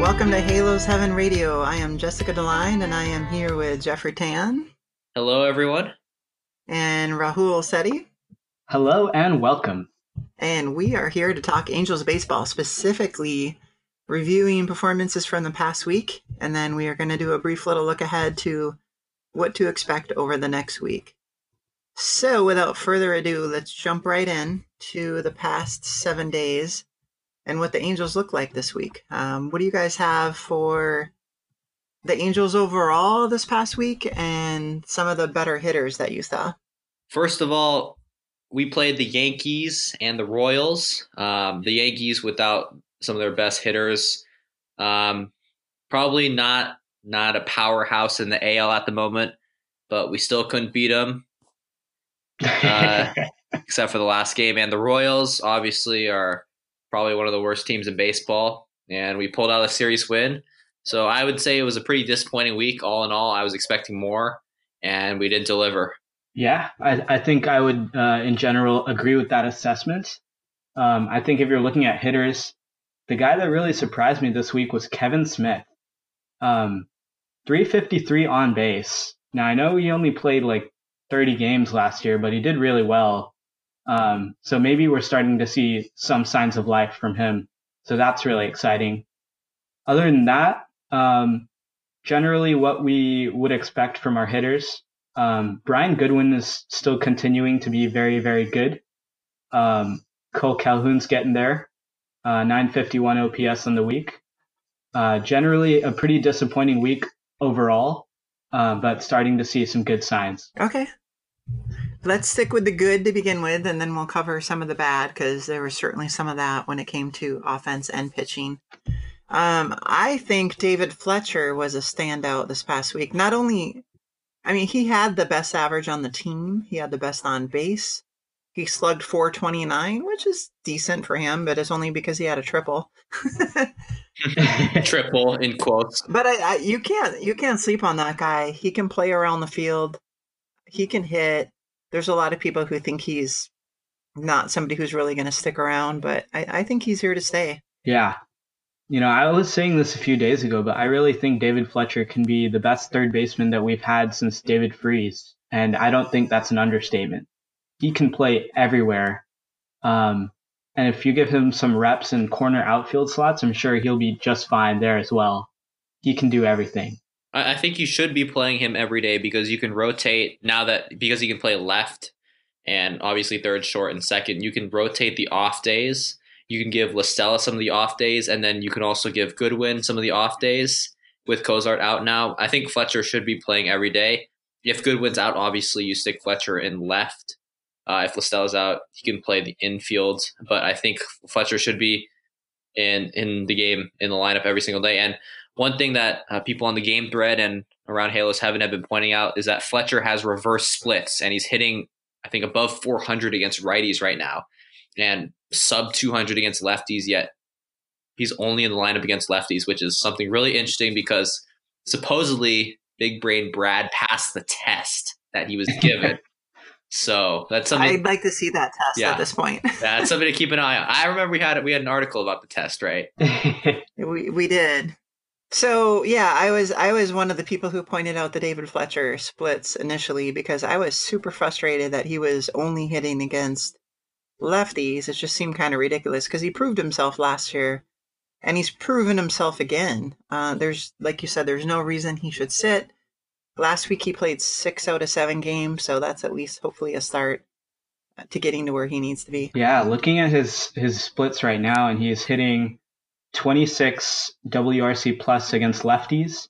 welcome to Halos Heaven Radio. I am Jessica Deline and I am here with Jeffrey Tan. Hello, everyone. And Rahul Sethi. Hello and welcome. And we are here to talk Angels baseball, specifically reviewing performances from the past week. And then we are going to do a brief little look ahead to what to expect over the next week. So, without further ado, let's jump right in to the past seven days and what the Angels look like this week. Um, what do you guys have for the Angels overall this past week and some of the better hitters that you saw? First of all, we played the Yankees and the Royals. Um, the Yankees without some of their best hitters. Um, probably not not a powerhouse in the AL at the moment, but we still couldn't beat them. Uh, except for the last game. And the Royals obviously are probably one of the worst teams in baseball, and we pulled out a series win. So I would say it was a pretty disappointing week. All in all, I was expecting more, and we didn't deliver. Yeah, I, I think I would, uh, in general, agree with that assessment. Um, I think if you're looking at hitters, the guy that really surprised me this week was Kevan Smith. Um, 353 on base. Now I know he only played like 30 games last year, but he did really well. Um, so maybe we're starting to see some signs of life from him. So that's really exciting. Other than that, um, generally what we would expect from our hitters. Um, Brian Goodwin is still continuing to be very, very good. Um, Kole Calhoun's getting there. Uh, 951 OPS on the week. Uh, generally a pretty disappointing week overall, uh, but starting to see some good signs. Okay. Let's stick with the good to begin with, and then we'll cover some of the bad because there was certainly some of that when it came to offense and pitching. Um, I think David Fletcher was a standout this past week. Not only, I mean, he had the best average on the team, he had the best on base. He slugged 429, which is decent for him, but it's only because he had a triple. triple in quotes. But I, I, you can't you can't sleep on that guy. He can play around the field. He can hit. There's a lot of people who think he's not somebody who's really going to stick around, but I, I think he's here to stay. Yeah. You know, I was saying this a few days ago, but I really think David Fletcher can be the best third baseman that we've had since David Freese. And I don't think that's an understatement. He can play everywhere. Um, and if you give him some reps in corner outfield slots, I'm sure he'll be just fine there as well. He can do everything. I think you should be playing him every day because you can rotate now that because he can play left and obviously third, short, and second. You can rotate the off days. You can give La Stella some of the off days, and then you can also give Goodwin some of the off days with Cozart out now. I think Fletcher should be playing every day. If Goodwin's out, obviously you stick Fletcher in left. Uh, if La Stella's out, he can play the infield, but I think Fletcher should be in in the game in the lineup every single day. And one thing that uh, people on the game thread and around Halos Heaven have been pointing out is that Fletcher has reverse splits and he's hitting, I think, above 400 against righties right now and sub 200 against lefties, yet he's only in the lineup against lefties, which is something really interesting because supposedly Big Brain Brad passed the test that he was given. So that's something I'd like to see that test yeah, at this point. that's something to keep an eye on. I remember we had we had an article about the test, right? we we did. So yeah, I was I was one of the people who pointed out the David Fletcher splits initially because I was super frustrated that he was only hitting against lefties. It just seemed kind of ridiculous because he proved himself last year, and he's proven himself again. Uh, there's like you said, there's no reason he should sit. Last week he played six out of seven games, so that's at least hopefully a start to getting to where he needs to be. Yeah, looking at his his splits right now, and he is hitting 26 WRC plus against lefties,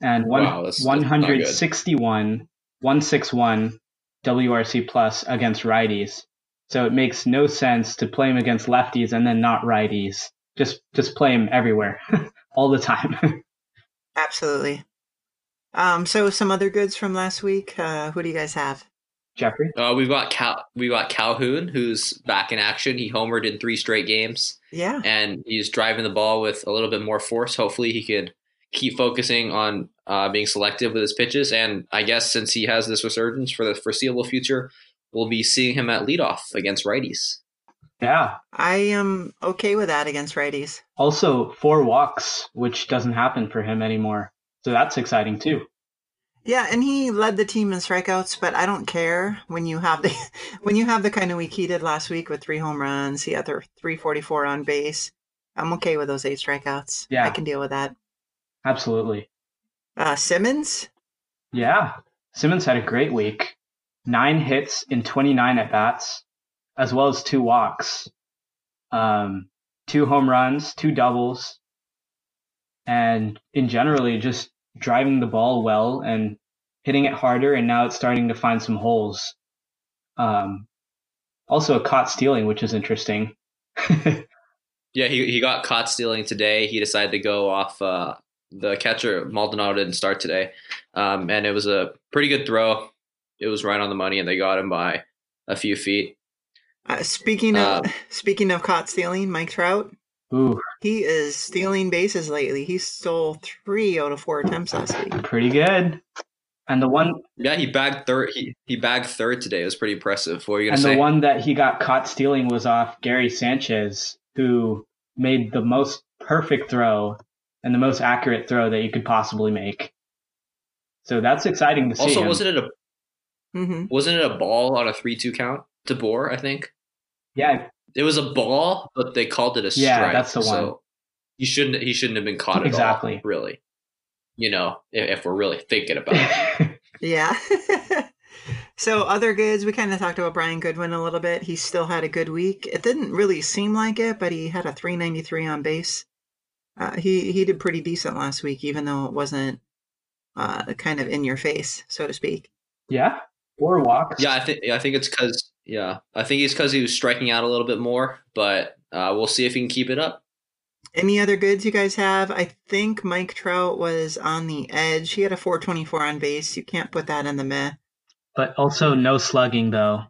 and one, wow, that's, 161 161 WRC plus against righties. So it makes no sense to play him against lefties and then not righties. Just just play him everywhere, all the time. Absolutely. Um, so some other goods from last week. Uh, who do you guys have? Jeffrey. Uh, we've got Cal. We got Calhoun, who's back in action. He homered in three straight games, Yeah. and he's driving the ball with a little bit more force. Hopefully, he could keep focusing on uh, being selective with his pitches. And I guess since he has this resurgence for the foreseeable future, we'll be seeing him at leadoff against righties. Yeah. I am okay with that against righties. Also four walks, which doesn't happen for him anymore. So that's exciting too. Yeah, and he led the team in strikeouts, but I don't care when you have the when you have the kind of week he did last week with three home runs. He had the 344 on base. I'm okay with those eight strikeouts. Yeah. I can deal with that. Absolutely. Uh, Simmons, Yeah. Simmons had a great week. Nine hits in 29 at bats, as well as two walks, um, two home runs, two doubles, and in generally just driving the ball well and hitting it harder. And now it's starting to find some holes. Um, also a caught stealing, which is interesting. Yeah, he he got caught stealing today. He decided to go off. Uh, the catcher Maldonado didn't start today, um, and it was a pretty good throw. It was right on the money, and they got him by a few feet. uh, speaking of Uh, speaking of caught stealing, Mike Trout, Ooh, he is stealing bases lately. He stole three out of four attempts last week. pretty good. And the one Yeah, he bagged third. He, he bagged third today. It was pretty impressive. What were you gonna And say? the one that he got caught stealing was off Gary Sanchez, who made the most perfect throw and the most accurate throw that you could possibly make. So that's exciting to see. also, him. wasn't it a hmm wasn't it a ball on a three two count to Bour? I think Yeah, it was a ball, but they called it a strike. Yeah, that's the So one. he shouldn't he shouldn't have been caught at Exactly. all. Really, you know, if, if we're really thinking about it. Yeah. so other goods, we kind of talked about Brian Goodwin a little bit. He still had a good week. It didn't really seem like it, but he had a 393 on base. Uh, he he did pretty decent last week, even though it wasn't uh, kind of in your face, so to speak. yeah, four walks. Yeah, I think I think it's because yeah, I think it's because he was striking out a little bit more, but uh, we'll see if he can keep it up. Any other goods you guys have? I think Mike Trout was on the edge. He had a 424 on base. You can't put that in the meh. but also no slugging though.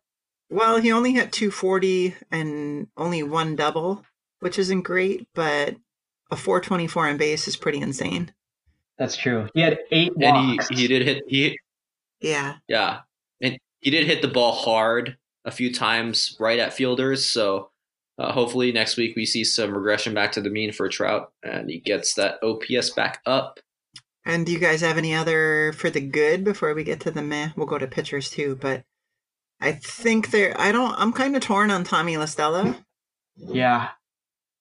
Well, he only hit 240 and only one double, which isn't great, but a 424 on base is pretty insane. That's true. He had eight And he he did hit he Yeah. yeah, and he did hit the ball hard a few times right at fielders. So uh, hopefully next week we see some regression back to the mean for Trout, and he gets that OPS back up. And do you guys have any other for the good before we get to the meh? We'll go to pitchers too, but I think there. I don't. I'm kind of torn on Tommy La Stella. yeah,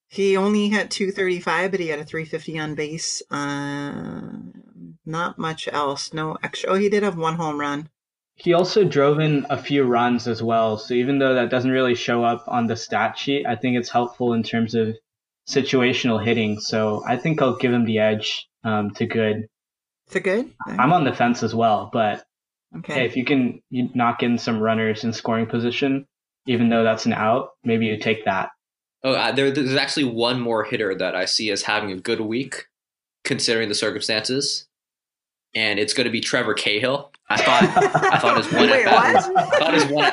He only had 235, but he had a 350 on base. Uh, not much else. No extra. Oh, he did have one home run. He also drove in a few runs as well. So even though that doesn't really show up on the stat sheet, I think it's helpful in terms of situational hitting. So I think I'll give him the edge um, to good. To it good? I'm on the fence as well, but Okay. hey, if you can you knock in some runners in scoring position, even though that's an out, maybe you take that. Oh, uh, there, there's actually one more hitter that I see as having a good week, considering the circumstances, and it's going to be Trevor Cahill. I thought I thought his one Wait, at bat was? I thought his one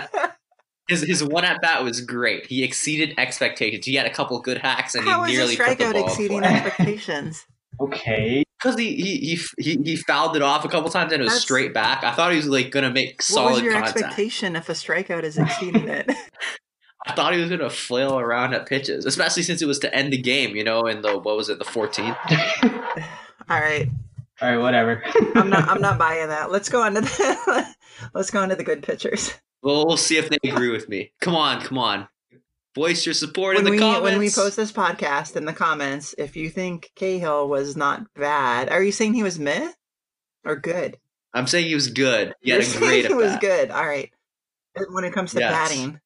his his one at bat was great. He exceeded expectations. He had a couple good hacks, and How he nearly a put the strikeout ball exceeding away. expectations? Okay. Because he, he he he he fouled it off a couple times and it was That's- straight back. I thought he was like gonna make What solid was your contact. expectation if a strikeout is exceeding it? I thought he was gonna flail around at pitches, especially since it was to end the game. You know, in the what was it, the 14th? All right, All right, whatever. I'm not. I'm not buying that. Let's go on to the. let's go on to the good pitchers. Well, we'll see if they agree with me. Come on, come on, voice your support When in the we comments. when we post this podcast in the comments, if you think Cahill was not bad, are you saying he was meh or good? I'm saying he was good. He You're saying great he at was bat. good. All right. When it comes to Yes. batting.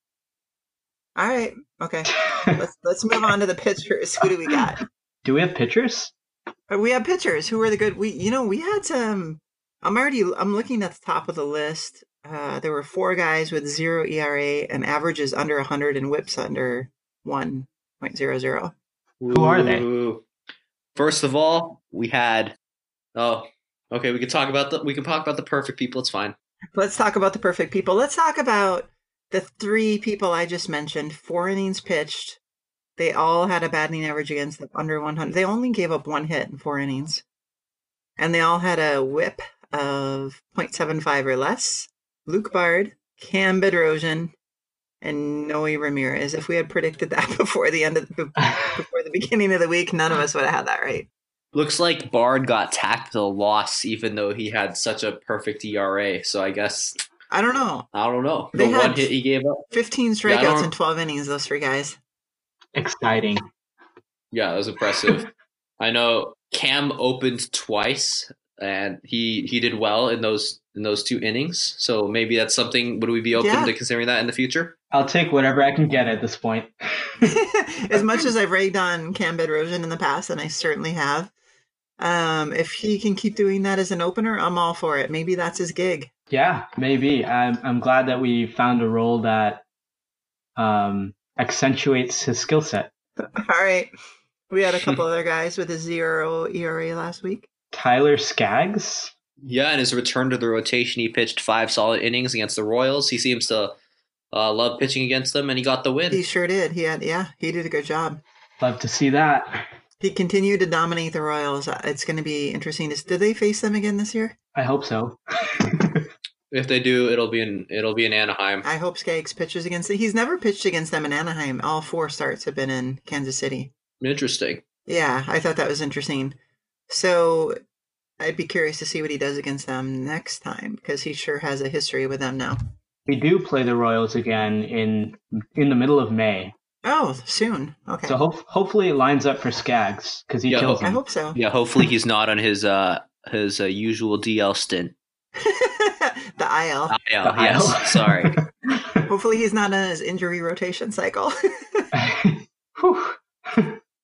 All right. Okay. Let's let's move on to the pitchers. Who do we got? Do we have pitchers? We have pitchers. Who are the good? We you know we had some. I'm already. I'm looking at the top of the list. Uh, there were four guys with zero ERA and averages under 100 and whips under 1.00. Who are they? First of all, we had. Oh, okay. We can talk about the. We can talk about the perfect people. It's fine. Let's talk about the perfect people. Let's talk about the three people I just mentioned. Four innings pitched. They all had a batting average against them under 100. They only gave up one hit in four innings. And they all had a whip of 0.75 or less. Luke Bard, Cam Bedrosian, and Noe Ramirez. If we had predicted that before the end of the, before the beginning of the week, none of us would have had that right. Looks like Bard got tacked to a loss, even though he had such a perfect ERA. So I guess I don't know. I don't know. They The had- one hit he gave up. 15 strikeouts don't- in 12 innings, those three guys. Exciting. Yeah, that was impressive. I know Cam opened twice, and he he did well in those in those two innings. So maybe that's something. Would we be open Yeah. to considering that in the future? I'll take whatever I can get at this point. as much as I've ragged on Cam Bedrosian in the past, and I certainly have, um, if he can keep doing that as an opener, I'm all for it. Maybe that's his gig. Yeah, maybe. I'm I'm glad that we found a role that um, accentuates his skill set. All right. We had a couple other guys with a zero ERA last week. Tyler Skaggs. Yeah, in his return to the rotation, he pitched five solid innings against the Royals. He seems to uh, love pitching against them, and he got the win. He sure did. He had, yeah, he did a good job. Love to see that. He continued to dominate the Royals. Uh, It's going to be interesting. To, did they face them again this year? I hope so. If they do, it'll be in it'll be in Anaheim. I hope Skaggs pitches against them. He's never pitched against them in Anaheim. All four starts have been in Kansas City. Interesting. Yeah, I thought that was interesting. So I'd be curious to see what he does against them next time because he sure has a history with them now. we do play the Royals again in in the middle of May, Oh, soon. Okay. so hope, hopefully it lines up for Skaggs because he Yeah, kills I him. hope so. Yeah, hopefully he's not on his uh his uh, usual DL stint. the IL. IL, The yes. IL. Sorry. Hopefully he's not in his injury rotation cycle.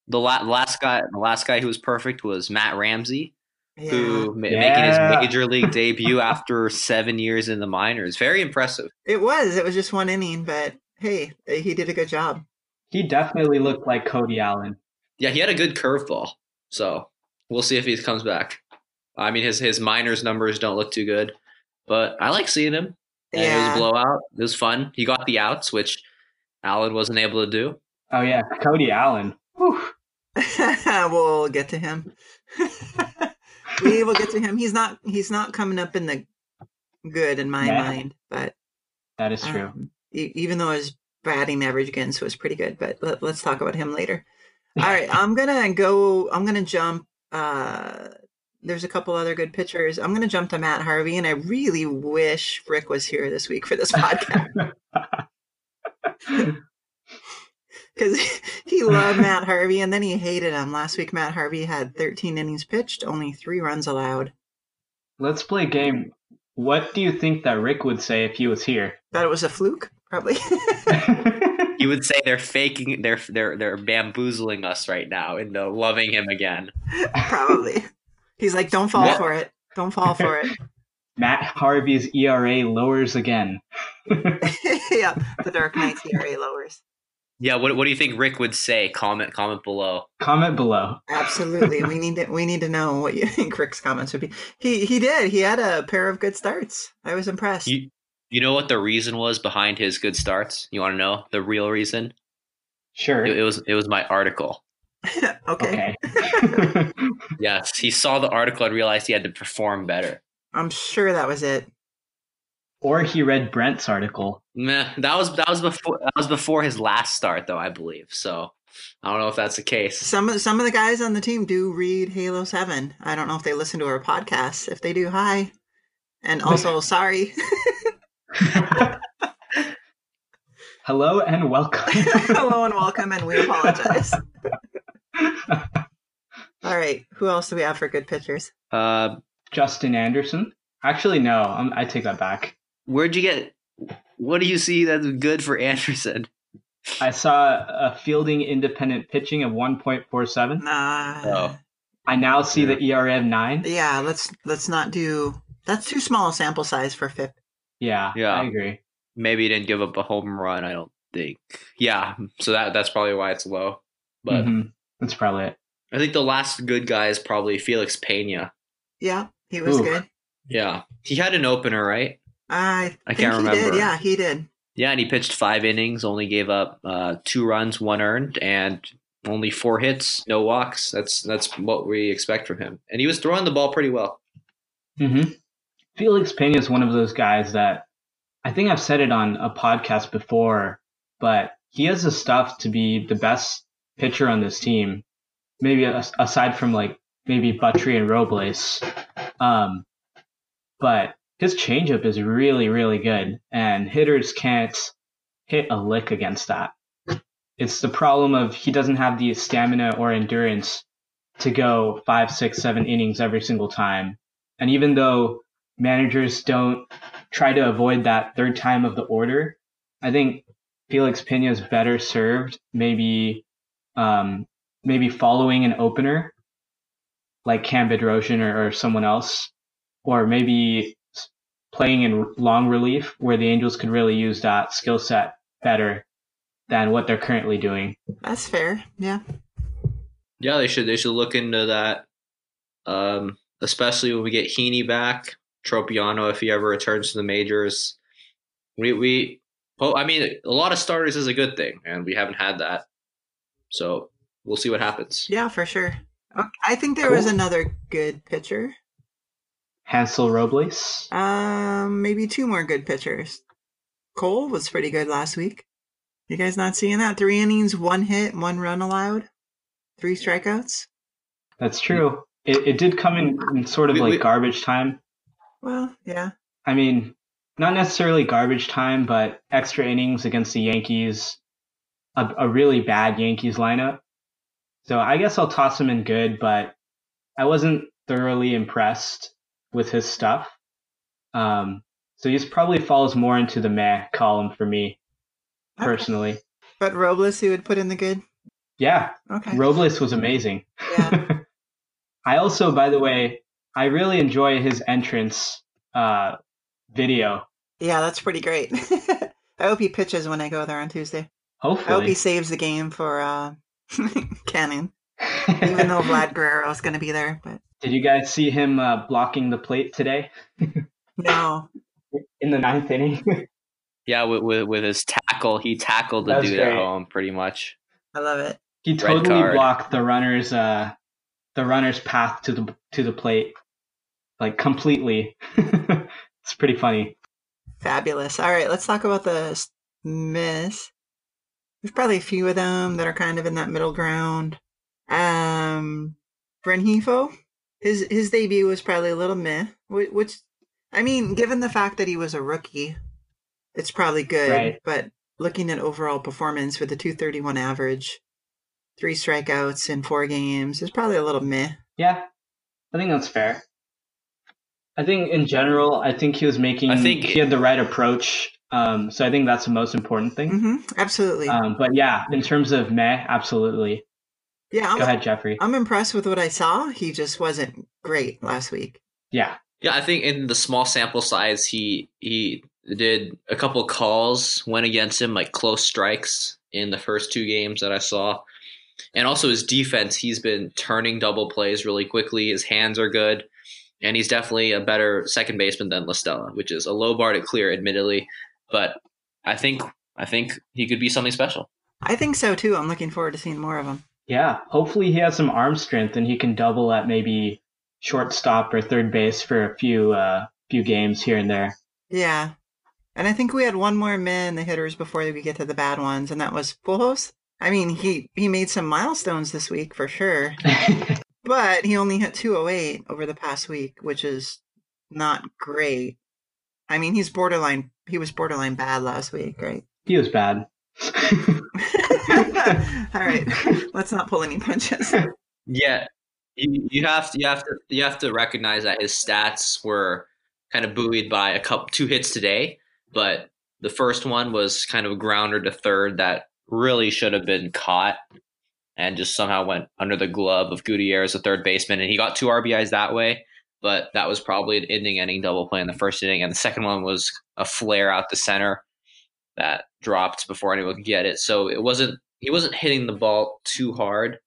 The la- last guy, the last guy who was perfect was Matt Ramsey, yeah. who ma- Yeah. making his major league debut after seven years in the minors. Very impressive. It was. It was just one inning, but hey, eh, he did a good job. he definitely looked like Cody Allen. Yeah, he had a good curveball. So we'll see if he comes back. I mean, his his minors numbers don't look too good, but I like seeing him. And it was a blowout. It was fun. He got the outs, which Allen wasn't able to do. Oh yeah, Cody Allen. We'll get to him. we will get to him. He's not. He's not coming up in the good in my Yeah. mind, but That is true. Um, e- even though his batting average against was pretty good, but let, let's talk about him later. All right, I'm gonna go. I'm gonna jump. Uh, there's a couple other good pitchers. I'm gonna jump to Matt Harvey, and I really wish Rick was here this week for this podcast because he loved Matt Harvey, and then he hated him. Last week, Matt Harvey had 13 innings pitched, only three runs allowed. Let's play a game. What do you think that Rick would say if he was here? That it was a fluke, probably. You would say they're faking, they're they're they're bamboozling us right now into loving him again. probably. He's like, don't fall What? for it. Don't fall for it. Matt Harvey's ERA lowers again. yeah, the Dark Knight's ERA lowers. Yeah, what what do you think Rick would say? Comment comment below. Comment below. Absolutely, we need to we need to know what you think Rick's comments would be. He he did. He had a pair of good starts. I was impressed. You you know what the reason was behind his good starts? You want to know the real reason? Sure. It, it was it was my article. okay. Okay. Yes, he saw the article and realized he had to perform better. I'm sure that was it. or he read Brent's article. Meh, that was that was before that was before his last start though, I believe. So I don't know if that's the case. Some of some of the guys on the team do read Halos Heaven. I don't know if they listen to our podcast. If they do, hi, and also sorry. Hello and welcome. Hello and welcome, and we apologize. All right, who else do we have for good pitchers? Uh, Justin Anderson. Actually, no. I'm, I take that back. where'd you get? What do you see that's good for Anderson? I saw a fielding independent pitching of 1.47. Nah. Oh. I now see the ERA of nine. Yeah, let's let's not do. That's too small a sample size for FIP. Yeah, Yeah. I agree. Maybe he didn't give up a home run. I don't think. Yeah, so that that's probably why it's low. But Mhm. That's probably it. I think the last good guy is probably Felix Pena. Yeah, he was Ooh. good. Yeah, he had an opener, right? I, I think can't he Did. remember. Yeah, he did. Yeah, and he pitched five innings, only gave up uh, two runs, one earned, and only four hits, no walks. That's that's what we expect from him. And he was throwing the ball pretty well. hmm Felix Pena is one of those guys that I think I've said it on a podcast before, but he has the stuff to be the best pitcher on this team. Maybe aside from like maybe Buttrey and Robles, um, but his changeup is really really good, and hitters can't hit a lick against that. It's the problem of he doesn't have the stamina or endurance to go five, six, seven innings every single time. And even though managers don't try to avoid that third time of the order, I think Felix Pena is better served maybe um, maybe following an opener like Cam Bedrosian or, or someone else, or maybe playing in long relief where the Angels could really use that skill set better than what they're currently doing. That's fair. Yeah. Yeah, they should they should look into that. Um, especially when we get Heaney back, Tropeano if he ever returns to the majors. We we oh, I mean a lot of starters is a good thing, and we haven't had that. So we'll see what happens. Yeah, for sure. I think there was another good pitcher. Hansel Robles. Um, maybe two more good pitchers. Cole was pretty good last week. You guys not seeing that? Three innings, one hit, one run allowed, three strikeouts. That's true. It, it did come in, in sort of We- like we- garbage time. Well, yeah. I mean, not necessarily garbage time, but extra innings against the Yankees, a, a really bad Yankees lineup. So I guess I'll toss him in good, but I wasn't thoroughly impressed with his stuff. Um, so he probably falls more into the meh column for me personally. But Robles, who would put in the good. Yeah, Okay. Robles was amazing. Yeah. I also, by the way, I really enjoy his entrance uh, video. yeah, that's pretty great. I hope he pitches when I go there on Tuesday. I hope he saves the game for uh, Cannon, even though Vlad Guerrero is going to be there. But Did you guys see him uh, blocking the plate today no, in the ninth inning? Yeah, with with, with his tackle, he tackled the That's dude at home pretty much. I love it. he totally blocked the runner's uh, the runner's path to the to the plate, like completely. it's pretty funny. Fabulous. All right, let's talk about the miss. There's probably a few of them that are kind of in that middle ground. Um, Rengifo, his his debut was probably a little meh. Which, I mean, given the fact that he was a rookie, it's probably good. Right. But looking at overall performance with the 231 average, three strikeouts in four games, is probably a little meh. Yeah, I think that's fair. I think in general, I think he was making. I think- he had the right approach. Um, so I think that's the most important thing. hmm absolutely. Um, but yeah, in terms of meh, absolutely. yeah, I'm, Go ahead, Jeffrey. I'm impressed with what I saw. He just wasn't great last week. Yeah, Yeah, I think in the small sample size, he he did a couple calls went against him like close strikes in the first two games that I saw, and also his defense. He's been turning double plays really quickly. His hands are good, and he's definitely a better second baseman than La Stella, which is a low bar to clear, admittedly. But I think I think he could be something special. I think so too. I'm looking forward to seeing more of him. yeah. Hopefully, he has some arm strength and he can double at maybe shortstop or third base for a few uh, few games here and there. Yeah. And I think we had one more man in the hitters before we get to the bad ones, and that was Pujols. I mean, he, he made some milestones this week for sure, but he only hit 208 over the past week, which is not great. I mean, he's borderline, he was borderline bad last week, right? he was bad. All right. Let's not pull any punches. Yeah, you, you have to you have to you have to recognize that his stats were kind of buoyed by a couple two hits today, but the first one was kind of a grounder to third that really should have been caught and just somehow went under the glove of Gutierrez, a third baseman, and he got two RBIs that way. But that was probably an inning ending double play in the first inning, and the second one was a flare out the center that dropped before anyone could get it. So it wasn't he wasn't hitting the ball too hard,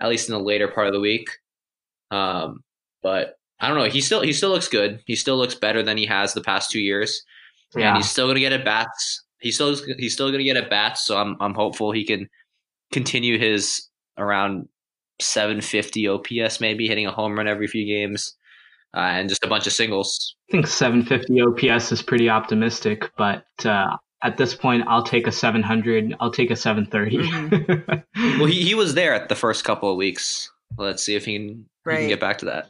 at least in the later part of the week. Um, but I don't know. He still he still looks good. He still looks better than he has the past two years, Yeah. and he's still going to get at bats. He's still he's still going to get at bats. So I'm I'm hopeful he can continue his around 750 OPS, maybe hitting a home run every few games, uh, and just a bunch of singles. I think 750 OPS is pretty optimistic, but uh, at this point, I'll take a 700. I'll take a 730. Well, he, he was there at the first couple of weeks. Let's see if he can, he can get back to that.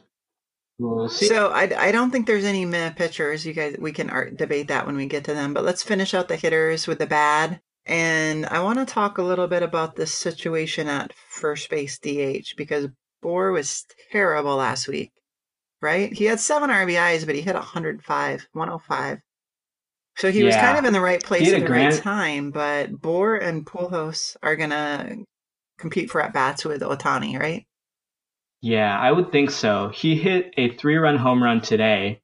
we'll see. So I, I don't think there's any meh pitchers. You guys, we can art, debate that when we get to them. But let's finish out the hitters with the bad. And I want to talk a little bit about this situation at first base DH because Bour was terrible last week, right? He had seven RBIs, but he hit 105, 105. So he was kind of in the right place at the right time. But Bour and Pujols are gonna compete for at bats with Ohtani, right? Yeah, I would think so. He hit a three run home run today,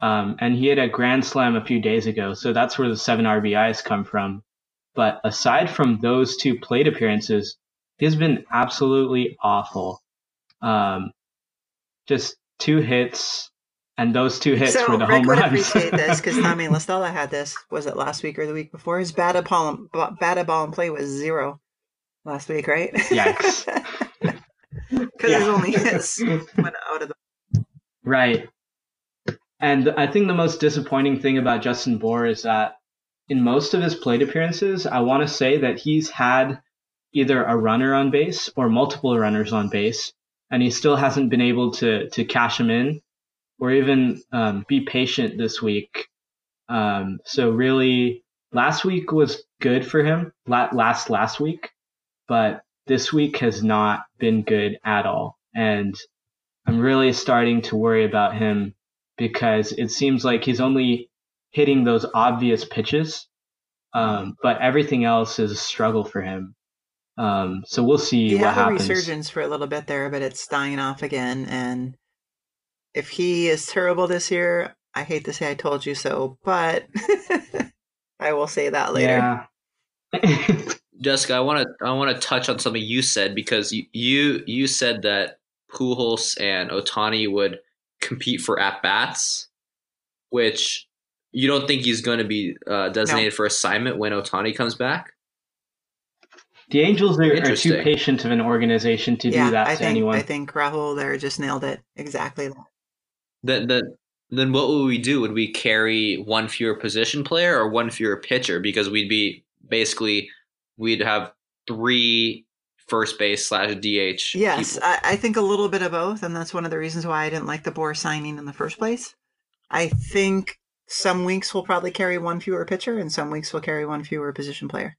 um, and he hit a grand slam a few days ago. So that's where the seven RBIs come from. But aside from those two plate appearances, he's been absolutely awful. Um, just two hits, and those two hits so were the Rick home would runs. appreciate this because Tommy LaStella had this. Was it last week or the week before? His batted ball, batted ball in play was zero last week, right? Yikes. Because his only hits went out of the. Right. And I think the most disappointing thing about Justin Bour is that in most of his plate appearances, I want to say that he's had either a runner on base or multiple runners on base, and he still hasn't been able to to cash him in or even um, be patient this week. Um, so really, last week was good for him. Last last week, but this week has not been good at all, and I'm really starting to worry about him because it seems like he's only hitting those obvious pitches, um, but everything else is a struggle for him. Um, so we'll see He what had a happens. resurgence for a little bit there, but it's dying off again. And if he is terrible this year, I hate to say I told you so, but I will say that later. Yeah. Jessica, I want to I want to touch on something you said because you you, you said that Pujols and Ohtani would compete for at bats, which you don't think he's going to be uh, designated for assignment when Ohtani comes back. The Angels are, are too patient of an organization to yeah, do that I to think anyone. I think Rahul there just nailed it exactly. that. Then then then what would we do? Would we carry one fewer position player or one fewer pitcher? Because we'd be basically we'd have three first base slash DH. Yes. I, I think a little bit of both, and that's one of the reasons why I didn't like the Bour signing in the first place. I think some weeks we'll probably carry one fewer pitcher, and some weeks we'll carry one fewer position player.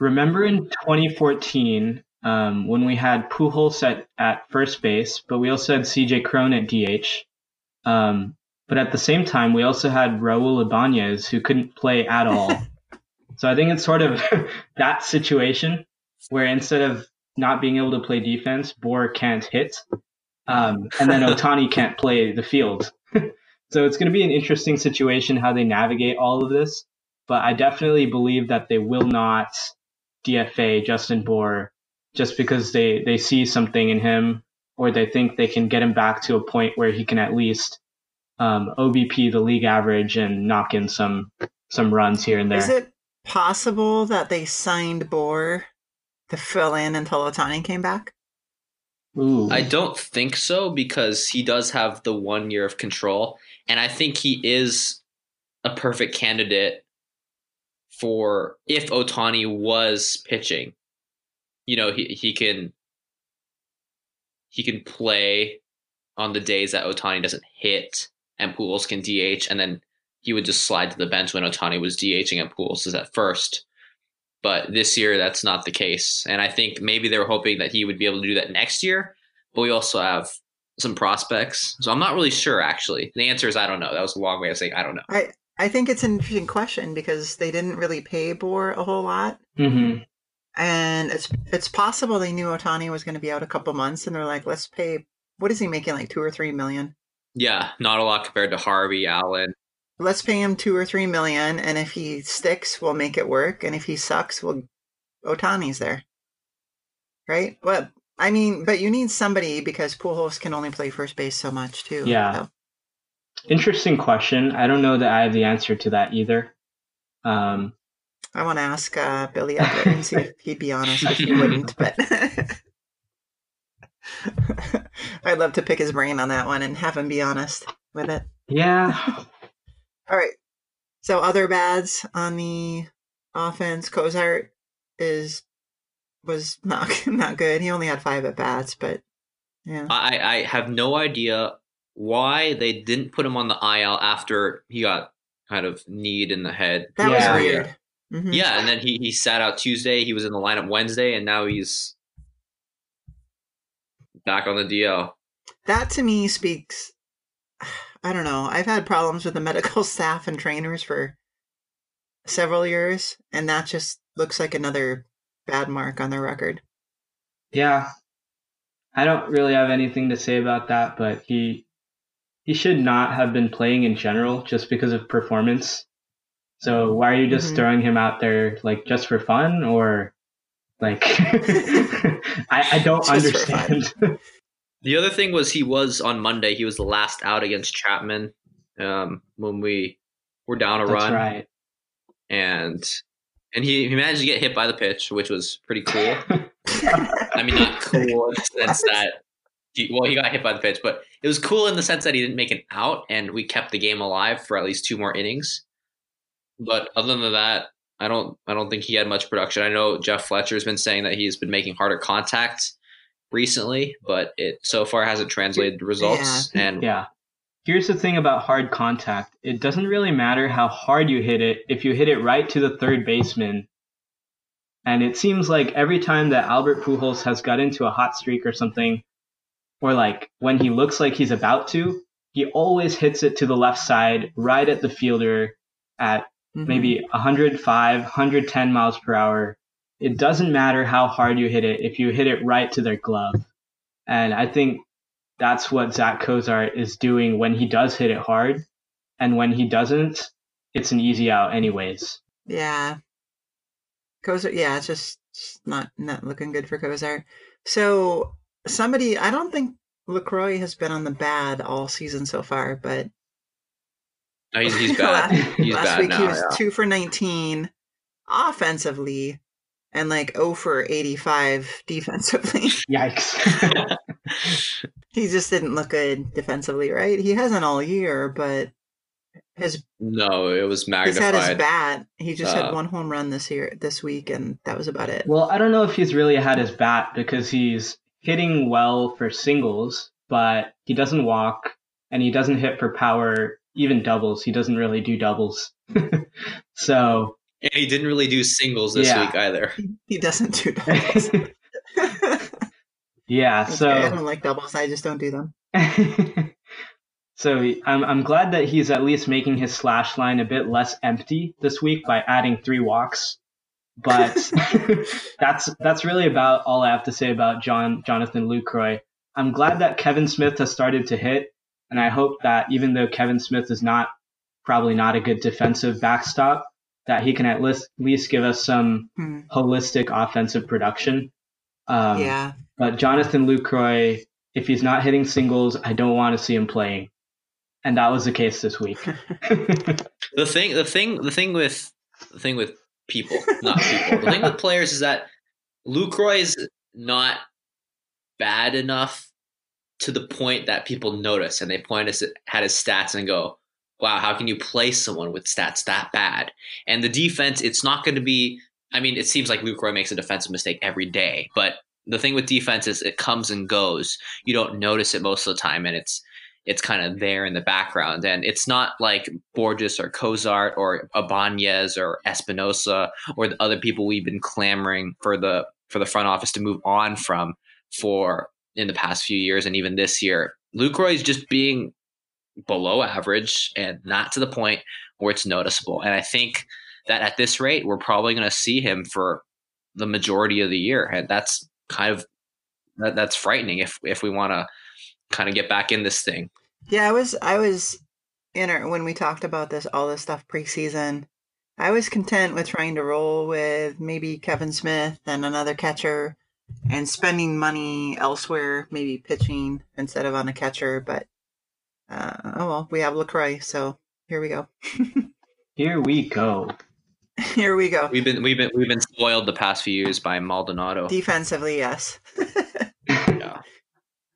Remember in 2014 um, when we had Pujols at, at first base, but we also had CJ Cron at DH. Um, but at the same time, we also had Raul Ibanez who couldn't play at all. so I think it's sort of that situation where instead of not being able to play defense, Bour can't hit, um, and then Ohtani can't play the field. so it's going to be an interesting situation how they navigate all of this. But I definitely believe that they will not DFA Justin Bour just because they, they see something in him or they think they can get him back to a point where he can at least um, OBP the league average and knock in some some runs here and there. Is it possible that they signed Bour to fill in until Ohtani came back? Ooh. I don't think so because he does have the one year of control, and I think he is a perfect candidate for if Ohtani was pitching. You know, he he can he can play on the days that Ohtani doesn't hit, and Pujols can DH, and then he would just slide to the bench when Ohtani was DHing and Pujols is at first. But this year, that's not the case. And I think maybe they were hoping that he would be able to do that next year. But we also have some prospects. So I'm not really sure, actually. The answer is I don't know. That was a long way of saying I don't know. I I think it's an interesting question because they didn't really pay Bour a whole lot, hmm and it's it's possible they knew Ohtani was going to be out a couple months, and they're like, let's pay. What is he making? Like two or three million. Yeah, not a lot compared to Harvey Allen. Let's pay him two or three million, and if he sticks, we'll make it work. And if he sucks, we'll Ohtani's there, right? Well, I mean, but you need somebody because Pujols can only play first base so much too. Yeah. So, Interesting question. I don't know that I have the answer to that either. Um, I want to ask uh, Billy Eppler and see if he'd be honest, but he wouldn't. But I'd love to pick his brain on that one and have him be honest with it. yeah, All right. So other bads on the offense, Cozart is was not not good. He only had five at bats, but yeah. I, I have no idea why they didn't put him on the IL after he got kind of kneed in the head. That Yeah. was weird. Mhm. Yeah, and then he, he sat out Tuesday. He was in the lineup Wednesday, and now he's back on the DL. That to me speaks I don't know. I've had problems with the medical staff and trainers for several years, and that just looks like another bad mark on their record. yeah. I don't really have anything to say about that, but he he should not have been playing in general just because of performance. So why are you just Mhm. throwing him out there like just for fun or like I, I don't Just understand. The other thing was he was on Monday. He was the last out against Chapman um, when we were down a That's run, right. and and he, he managed to get hit by the pitch, which was pretty cool. I mean, not cool in the sense that he, well, he got hit by the pitch, but it was cool in the sense that he didn't make an out, and we kept the game alive for at least two more innings. But other than that, I don't I don't think he had much production. I know Jeff Fletcher's been saying that he's been making harder contact recently, but it so far hasn't translated to results. And Yeah. Here's the thing about hard contact. It doesn't really matter how hard you hit it if you hit it right to the third baseman. And it seems like every time that Albert Pujols has got into a hot streak or something, or like when he looks like he's about to, he always hits it to the left side, right at the fielder at Mhm. maybe 105, 110 miles per hour. It doesn't matter how hard you hit it if you hit it right to their glove. And I think that's what Zack Cozart is doing when he does hit it hard. And when he doesn't, it's an easy out anyways. Yeah. Cozart, yeah, it's just not not looking good for Cozart. So somebody, I don't think Lucroy has been on the bad all season so far, but no, he's, he's bad. last, He's last bad week now. he was yeah. two for nineteen offensively, and like oh for eighty five defensively. Yikes. he just didn't look good defensively, right? He hasn't all year, but his no, it was magnified. he's had his bat. He just Uh, had one home run this year, this week, and that was about it. well, I don't know if he's really had his bat because he's hitting well for singles, but he doesn't walk and he doesn't hit for power, even doubles. He doesn't really do doubles. so, And he didn't really do singles this Yeah. week either. He doesn't do doubles. yeah, That's so. okay. I don't like doubles. I just don't do them. so I'm I'm glad that he's at least making his slash line a bit less empty this week by adding three walks. But that's that's really about all I have to say about John Jonathan Lucroy. I'm glad that Kevan Smith has started to hit, and I hope that even though Kevan Smith is not probably not a good defensive backstop, that he can at least, least give us some Hmm. holistic offensive production. Um, yeah. but Jonathan Lucroy, if he's not hitting singles, I don't want to see him playing. And that was the case this week. The thing, the thing, the thing with the thing with people, not people. the thing with players is that Lucroy is not bad enough to the point that people notice and they point us at his stats and go, "Wow, how can you play someone with stats that bad?" And the defense, it's not going to be. I mean, it seems like Lucroy makes a defensive mistake every day, but the thing with defense is it comes and goes. You don't notice it most of the time, and it's it's kind of there in the background. And it's not like Borges or Cozart or Ibanez or Espinosa or the other people we've been clamoring for the for the front office to move on from for in the past few years and even this year. Lucroy is just being below average and not to the point where it's noticeable. And I think that at this rate, we're probably going to see him for the majority of the year, and that's kind of that, that's frightening if if we want to kind of get back in this thing. Yeah, I was I was in our, when we talked about this all this stuff preseason. I was content with trying to roll with maybe Kevan Smith and another catcher and spending money elsewhere, maybe pitching instead of on a catcher. But uh, oh well, we have Lucroy, so here we go. Here we go. here we go. We've been we've been we've been spoiled the past few years by Maldonado. Defensively, yes.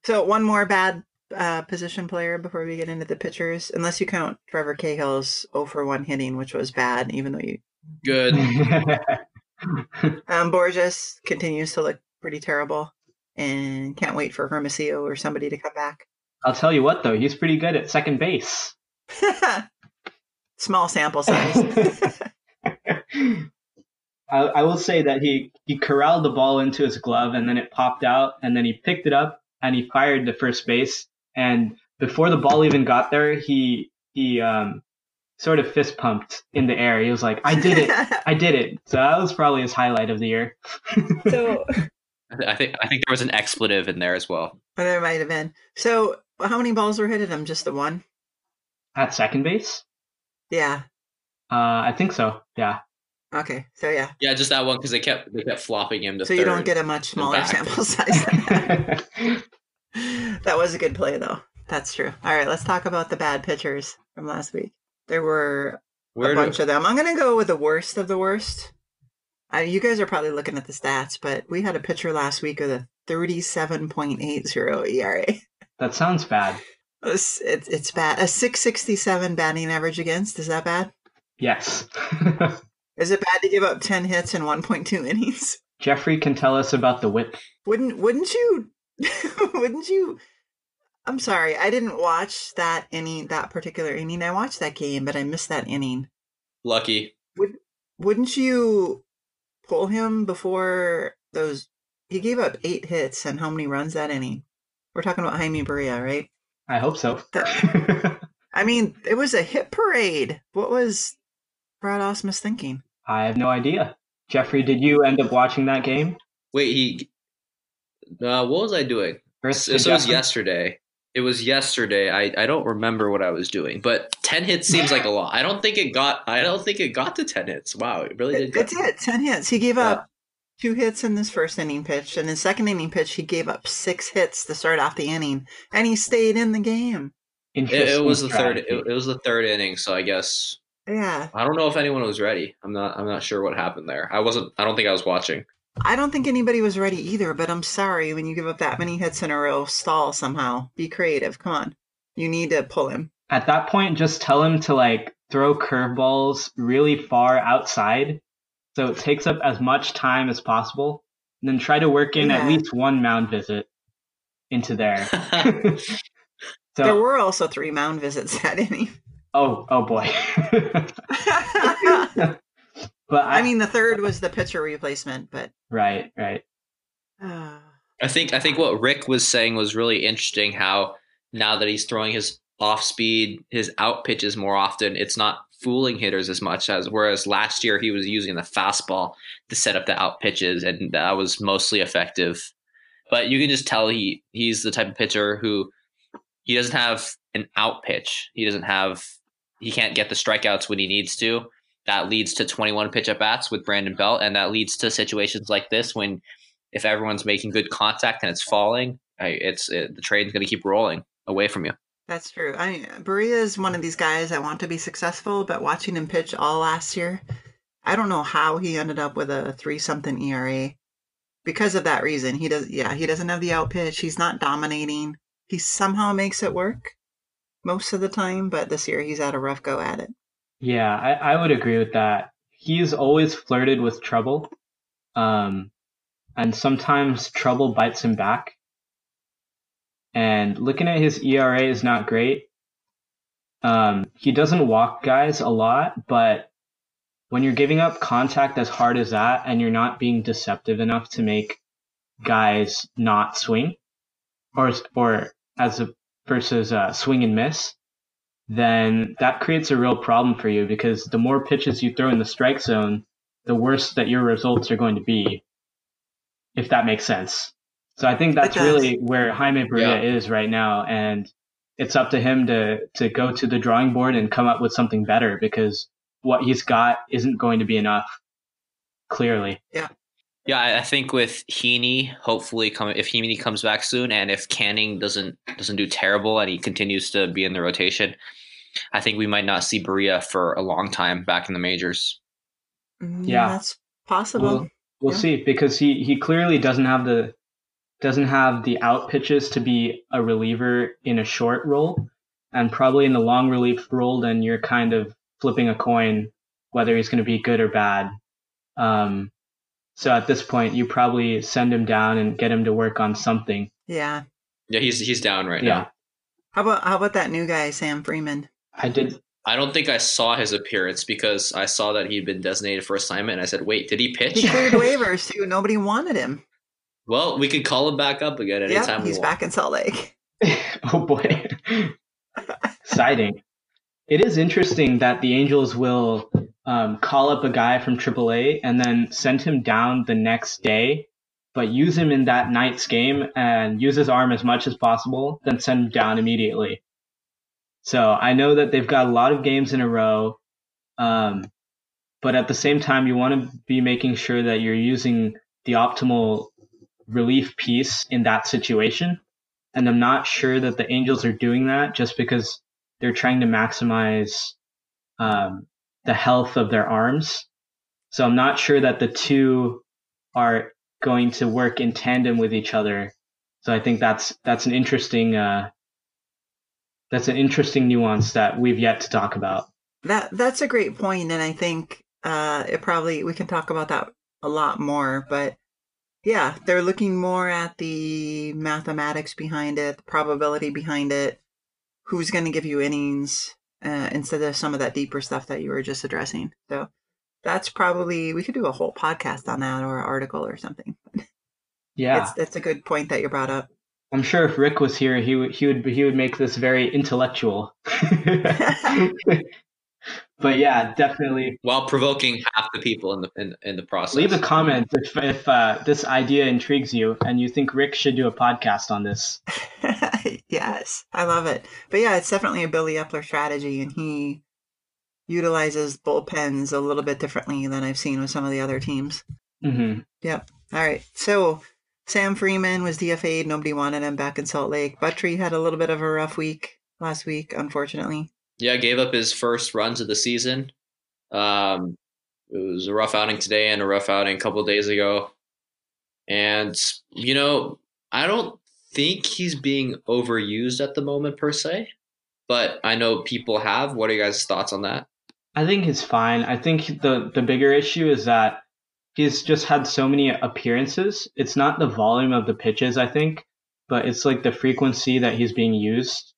yeah. So one more bad uh, position player before we get into the pitchers, unless you count Trevor Cahill's 0 for 1 hitting, which was bad, even though you. Good. um, Borges continues to look pretty terrible, and can't wait for Hermosillo or somebody to come back. I'll tell you what, though, he's pretty good at second base. Small sample size. I, I will say that he, he corralled the ball into his glove and then it popped out and then he picked it up and he fired to first base. And before the ball even got there, he he um, sort of fist pumped in the air. He was like, "I did it! I did it!" So that was probably his highlight of the year. so I think I think there was an expletive in there as well. There might have been. So how many balls were hit at him? Just the one? At second base? Yeah. Uh, I think so. Yeah. Okay, so yeah. Yeah, just that one because they kept they kept flopping him to. So you don't get a much smaller sample size. that. that was a good play, though. That's true. All right, let's talk about the bad pitchers from last week. There were Where a bunch do... of them. I'm going to go with the worst of the worst. I, you guys are probably looking at the stats, but we had a pitcher last week with a 37.80 ERA. That sounds bad. It's, it's, it's bad. A 667 batting average against. Is that bad? Yes. Is it bad to give up 10 hits in 1.2 innings? Jeffrey can tell us about the whip. Wouldn't wouldn't you wouldn't you I'm sorry, I didn't watch that inning that particular inning. I watched that game, but I missed that inning. Lucky. Would wouldn't you pull him before those he gave up eight hits and how many runs that inning? We're talking about Jaime Barria, right? I hope so. I mean, it was a hit parade. What was Brad Ausmus thinking? I have no idea. Jeffrey, did you end up watching that game? Wait, he. Uh, what was I doing? This was yesterday. It was yesterday. I, I don't remember what I was doing, but ten hits seems like a lot. I don't think it got. I don't think it got to ten hits. Wow, it really did. It, it did ten hits. He gave up two hits in this first inning pitch, and in second inning pitch he gave up six hits to start off the inning, and he stayed in the game. It, it, was the third. It, it was the third inning, so I guess yeah. I don't know if anyone was ready. I'm not I'm not sure what happened there. I wasn't I don't think I was watching. I don't think anybody was ready either, but I'm sorry when you give up that many hits in a row, stall somehow. Be creative. Come on. You need to pull him. At that point, just tell him to like throw curveballs really far outside so it takes up as much time as possible. And then try to work in yeah. at least one mound visit into there. so, there were also three mound visits that inning. Oh, oh boy. but I, I, mean, the third was the pitcher replacement, but right, right. I think I think what Rick was saying was really interesting. How now that he's throwing his off speed, his out pitches more often, it's not fooling hitters as much as whereas last year he was using the fastball to set up the out pitches, and that was mostly effective. But you can just tell he he's the type of pitcher who he doesn't have an out pitch. He doesn't have he can't get the strikeouts when he needs to. That leads to 21 pitch at bats with Brandon Belt, and that leads to situations like this when if everyone's making good contact and it's falling, it's it, the train's going to keep rolling away from you. That's true. I mean, Barria is one of these guys I want to be successful, but watching him pitch all last year, I don't know how he ended up with a three something ERA because of that reason. He does, yeah, he doesn't have the out pitch. He's not dominating. He somehow makes it work most of the time, but this year he's had a rough go at it. Yeah, I, I would agree with that. He's always flirted with trouble. Um, and sometimes trouble bites him back. And looking at his ERA is not great. Um, he doesn't walk guys a lot, but when you're giving up contact as hard as that and you're not being deceptive enough to make guys not swing or or as a versus uh, swing and miss, then that creates a real problem for you because the more pitches you throw in the strike zone, the worse that your results are going to be, if that makes sense. So I think that's really where Jaime Barria yeah. is right now, and it's up to him to to go to the drawing board and come up with something better because what he's got isn't going to be enough. Clearly, yeah. Yeah, I think with Heaney, hopefully, come if Heaney comes back soon, and if Canning doesn't doesn't do terrible and he continues to be in the rotation, I think we might not see Barria for a long time back in the majors. Mm, Yeah. that's possible. we'll, we'll Yeah. see because he he clearly doesn't have the doesn't have the out pitches to be a reliever in a short role, and probably in the long relief role, then you're kind of flipping a coin whether he's going to be good or bad. Um, so at this point, you probably send him down and get him to work on something. yeah. Yeah, he's he's down right yeah, now. How about how about that new guy, Sam Freeman? I did. I don't think I saw his appearance because I saw that he'd been designated for assignment, and I said, "Wait, did he pitch?" He cleared waivers too. Nobody wanted him. well, we could call him back up again Yeah, anytime we he's want. back in Salt Lake. oh boy, exciting! It is interesting that the Angels will um, call up a guy from AAA and then send him down the next day, but use him in that night's game and use his arm as much as possible, then send him down immediately. So I know that they've got a lot of games in a row, um, but at the same time, you want to be making sure that you're using the optimal relief piece in that situation. And I'm not sure that the Angels are doing that just because they're trying to maximize um, the health of their arms. So I'm not sure that the two are going to work in tandem with each other. So I think that's that's an interesting uh, that's an interesting nuance that we've yet to talk about. That that's a great point, and I think uh, it probably we can talk about that a lot more. But yeah, they're looking more at the mathematics behind it, the probability behind it, who's going to give you innings uh, instead of some of that deeper stuff that you were just addressing. So that's probably we could do a whole podcast on that or an article or something. Yeah, It's that's a good point that you brought up. I'm sure if Rick was here, he would he would he would make this very intellectual. but yeah, definitely while provoking half the people in the in, in the process. leave a comment if if uh, this idea intrigues you and you think Rick should do a podcast on this. yes, I love it. But yeah, it's definitely a Billy Eppler strategy, and he utilizes bullpens a little bit differently than I've seen with some of the other teams. hmm Yep. All right. So Sam Freeman was DFA'd. Nobody wanted him back in Salt Lake. Buttrey had a little bit of a rough week last week, unfortunately. Yeah, gave up his first runs of the season. Um, it was a rough outing today and a rough outing a couple days ago. And you know, I don't think he's being overused at the moment per se, but I know people have. What are you guys' thoughts on that? I think he's fine. I think the the bigger issue is that he's just had so many appearances. It's not the volume of the pitches, I think, but it's like the frequency that he's being used.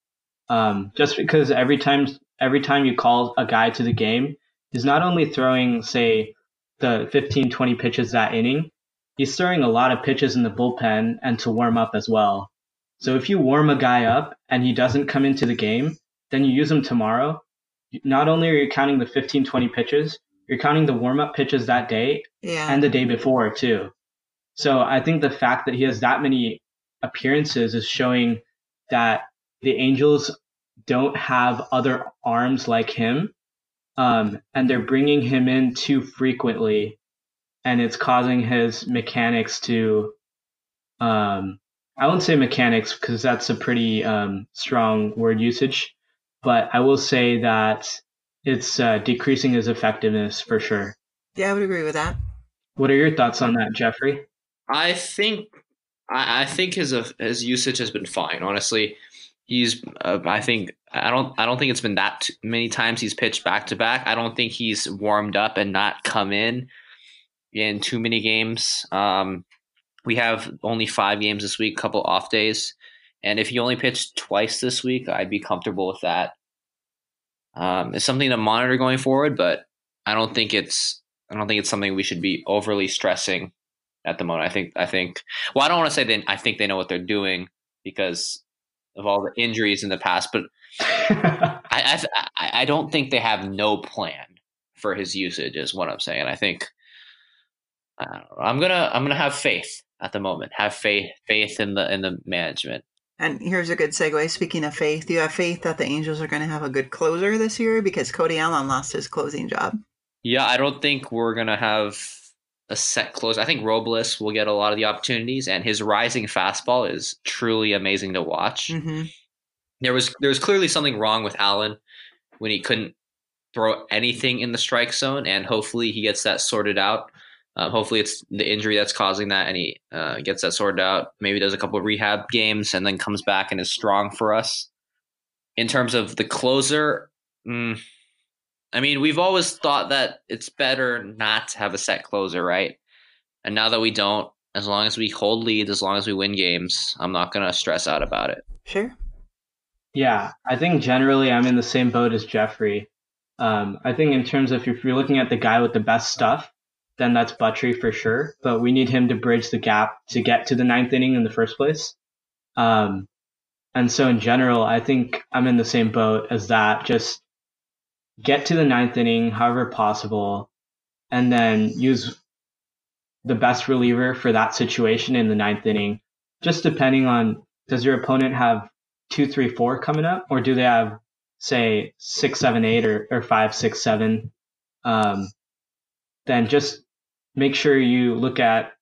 Um, just because every time every time you call a guy to the game, he's not only throwing say the 15 20 pitches that inning, he's throwing a lot of pitches in the bullpen and to warm up as well. So if you warm a guy up and he doesn't come into the game, then you use him tomorrow. Not only are you counting the 15 20 pitches, you're counting the warm up pitches that day Yeah. and the day before too. So I think the fact that he has that many appearances is showing that the Angels don't have other arms like him, um, and they're bringing him in too frequently, and it's causing his mechanics to. Um, I won't say mechanics because that's a pretty um, strong word usage, but I will say that it's uh, decreasing his effectiveness for sure. yeah, I would agree with that. What are your thoughts on that, Jeffrey? I think I, I think his uh, his usage has been fine. Honestly, he's uh, I think I don't I don't think it's been that many times he's pitched back to back. I don't think he's warmed up and not come in in too many games. Um, we have only five games this week, couple off days, and if he only pitched twice this week, I'd be comfortable with that. Um, it's something to monitor going forward, but I don't think it's I don't think it's something we should be overly stressing at the moment. I think I think well, I don't want to say that I think they know what they're doing because of all the injuries in the past, but I I, I- I don't think they have no plan for his usage. Is what I'm saying. I think I don't know, I'm gonna I'm gonna have faith at the moment. Have faith faith in the in the management. And here's a good segue. Speaking of faith, do you have faith that the Angels are going to have a good closer this year? Because Cody Allen lost his closing job. Yeah, I don't think we're going to have a set close. I think Robles will get a lot of the opportunities, and his rising fastball is truly amazing to watch. Mm-hmm. There was there was clearly something wrong with Allen when he couldn't throw anything in the strike zone, and hopefully he gets that sorted out. Uh, hopefully it's the injury that's causing that, and he uh, gets that sorted out. Maybe does a couple of rehab games and then comes back and is strong for us. In terms of the closer, mm, I mean, we've always thought that it's better not to have a set closer, right? And now that we don't, as long as we hold leads, as long as we win games, I'm not going to stress out about it. Sure. Yeah, I think generally I'm in the same boat as Jeffrey. Um, I think in terms of if you're looking at the guy with the best stuff, then that's Buttrey for sure. But we need him to bridge the gap to get to the ninth inning in the first place. Um, and so in general, I think I'm in the same boat as that. Just get to the ninth inning, however possible, and then use the best reliever for that situation in the ninth inning. Just depending on does your opponent have two, three, four coming up, or do they have say six, seven, eight, or, or five, six, seven? Um, then just make sure you look at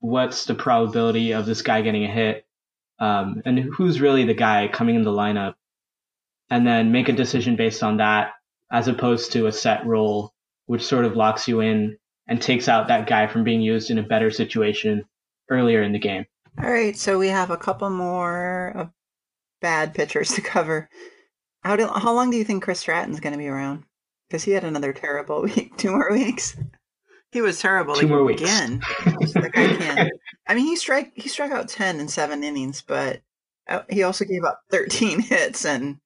what's the probability of this guy getting a hit um, and who's really the guy coming in the lineup and then make a decision based on that as opposed to a set role, which sort of locks you in and takes out that guy from being used in a better situation earlier in the game. All right, so we have a couple more of bad pitchers to cover. How do, how long do you think Chris Stratton's going to be around? Because he had another terrible week. Two more weeks. He was terrible. Two more weeks. again. the guy can't. I mean, he struck he struck out ten in seven innings, but uh, he also gave up thirteen hits and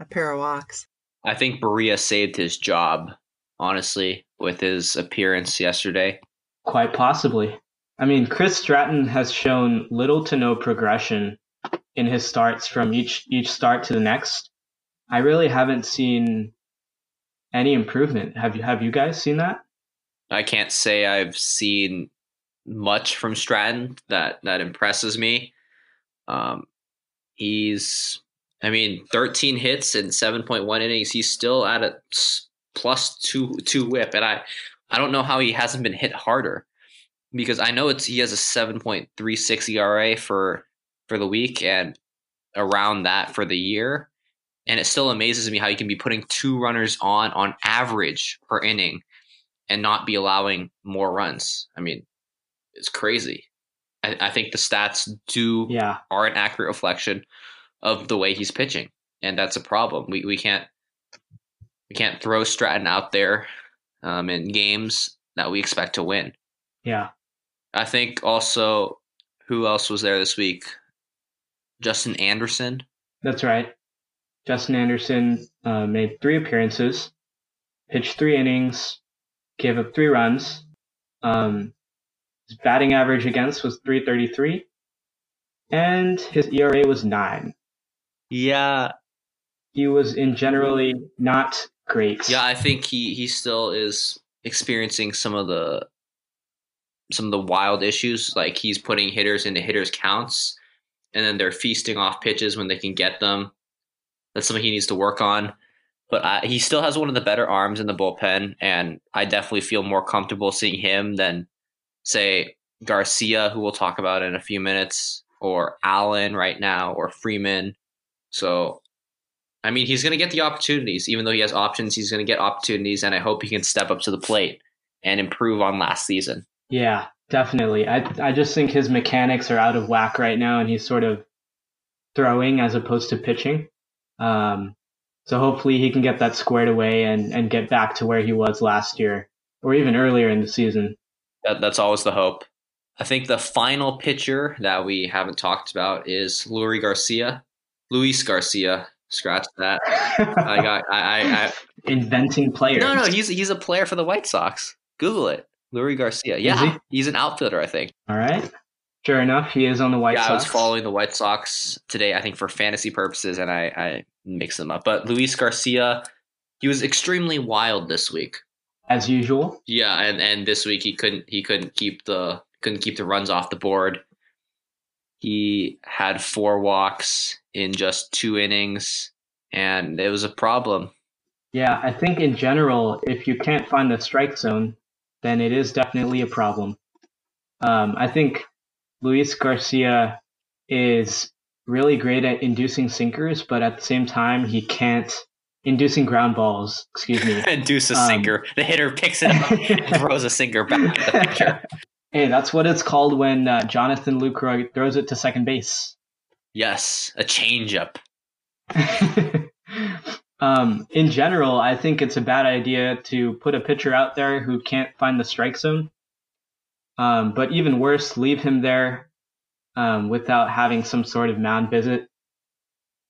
a pair of walks. I think Barria saved his job, honestly, with his appearance yesterday. Quite possibly. I mean, Chris Stratton has shown little to no progression in his starts from each each start to the next. I really haven't seen any improvement. Have you have you guys seen that? I can't say I've seen much from Stratton that that impresses me. Um, he's I mean, 13 hits and 7.1 innings. He's still at a plus two two whip, and I I don't know how he hasn't been hit harder because I know it's he has a 7.36 ERA for for the week and around that for the year, and it still amazes me how he can be putting two runners on on average per inning and not be allowing more runs. I mean, it's crazy. I, I think the stats do yeah. are an accurate reflection of the way he's pitching, and that's a problem. We we can't we can't throw Stratton out there um, in games that we expect to win. Yeah, I think also who else was there this week? Justin Anderson. That's right. Justin Anderson uh, made three appearances, pitched three innings, gave up three runs. Um, his batting average against was 333, and his ERA was nine. Yeah. He was in generally not great. Yeah, I think he he still is experiencing some of the some of the wild issues. Like he's putting hitters into hitters counts, and then they're feasting off pitches when they can get them. That's something he needs to work on. But I, he still has one of the better arms in the bullpen, and I definitely feel more comfortable seeing him than, say, Garcia, who we'll talk about in a few minutes, or Allen right now, or Freeman. So, I mean, he's going to get the opportunities. Even though he has options, he's going to get opportunities, and I hope he can step up to the plate and improve on last season. Yeah, definitely. I I just think his mechanics are out of whack right now, and he's sort of throwing as opposed to pitching. Um, so hopefully he can get that squared away and, and get back to where he was last year or even earlier in the season. That, that's always the hope. I think the final pitcher that we haven't talked about is Leury Garcia. Luis Garcia. Scratch that. I got. I, I, I inventing players. No, no, he's he's a player for the White Sox. Google it. Leury Garcia. Yeah, he? he's an outfielder, I think. All right. Sure enough, he is on the White yeah, Sox. I was following the White Sox today, I think, for fantasy purposes, and I, I mix them up. But Luis Garcia, he was extremely wild this week. As usual. Yeah, and, and this week he couldn't he couldn't keep the couldn't keep the runs off the board. He had four walks in just two innings, and it was a problem. Yeah, I think in general, if you can't find the strike zone, then it is definitely a problem. Um, I think Luis Garcia is really great at inducing sinkers, but at the same time, he can't inducing ground balls. Excuse me. Induce a Um, sinker. The hitter picks it up and throws a sinker back at the pitcher. hey, that's what it's called when uh, Jonathan Lucroy throws it to second base. Yes, a changeup. um, in general, I think it's a bad idea to put a pitcher out there who can't find the strike zone. Um, but even worse, leave him there um, without having some sort of mound visit.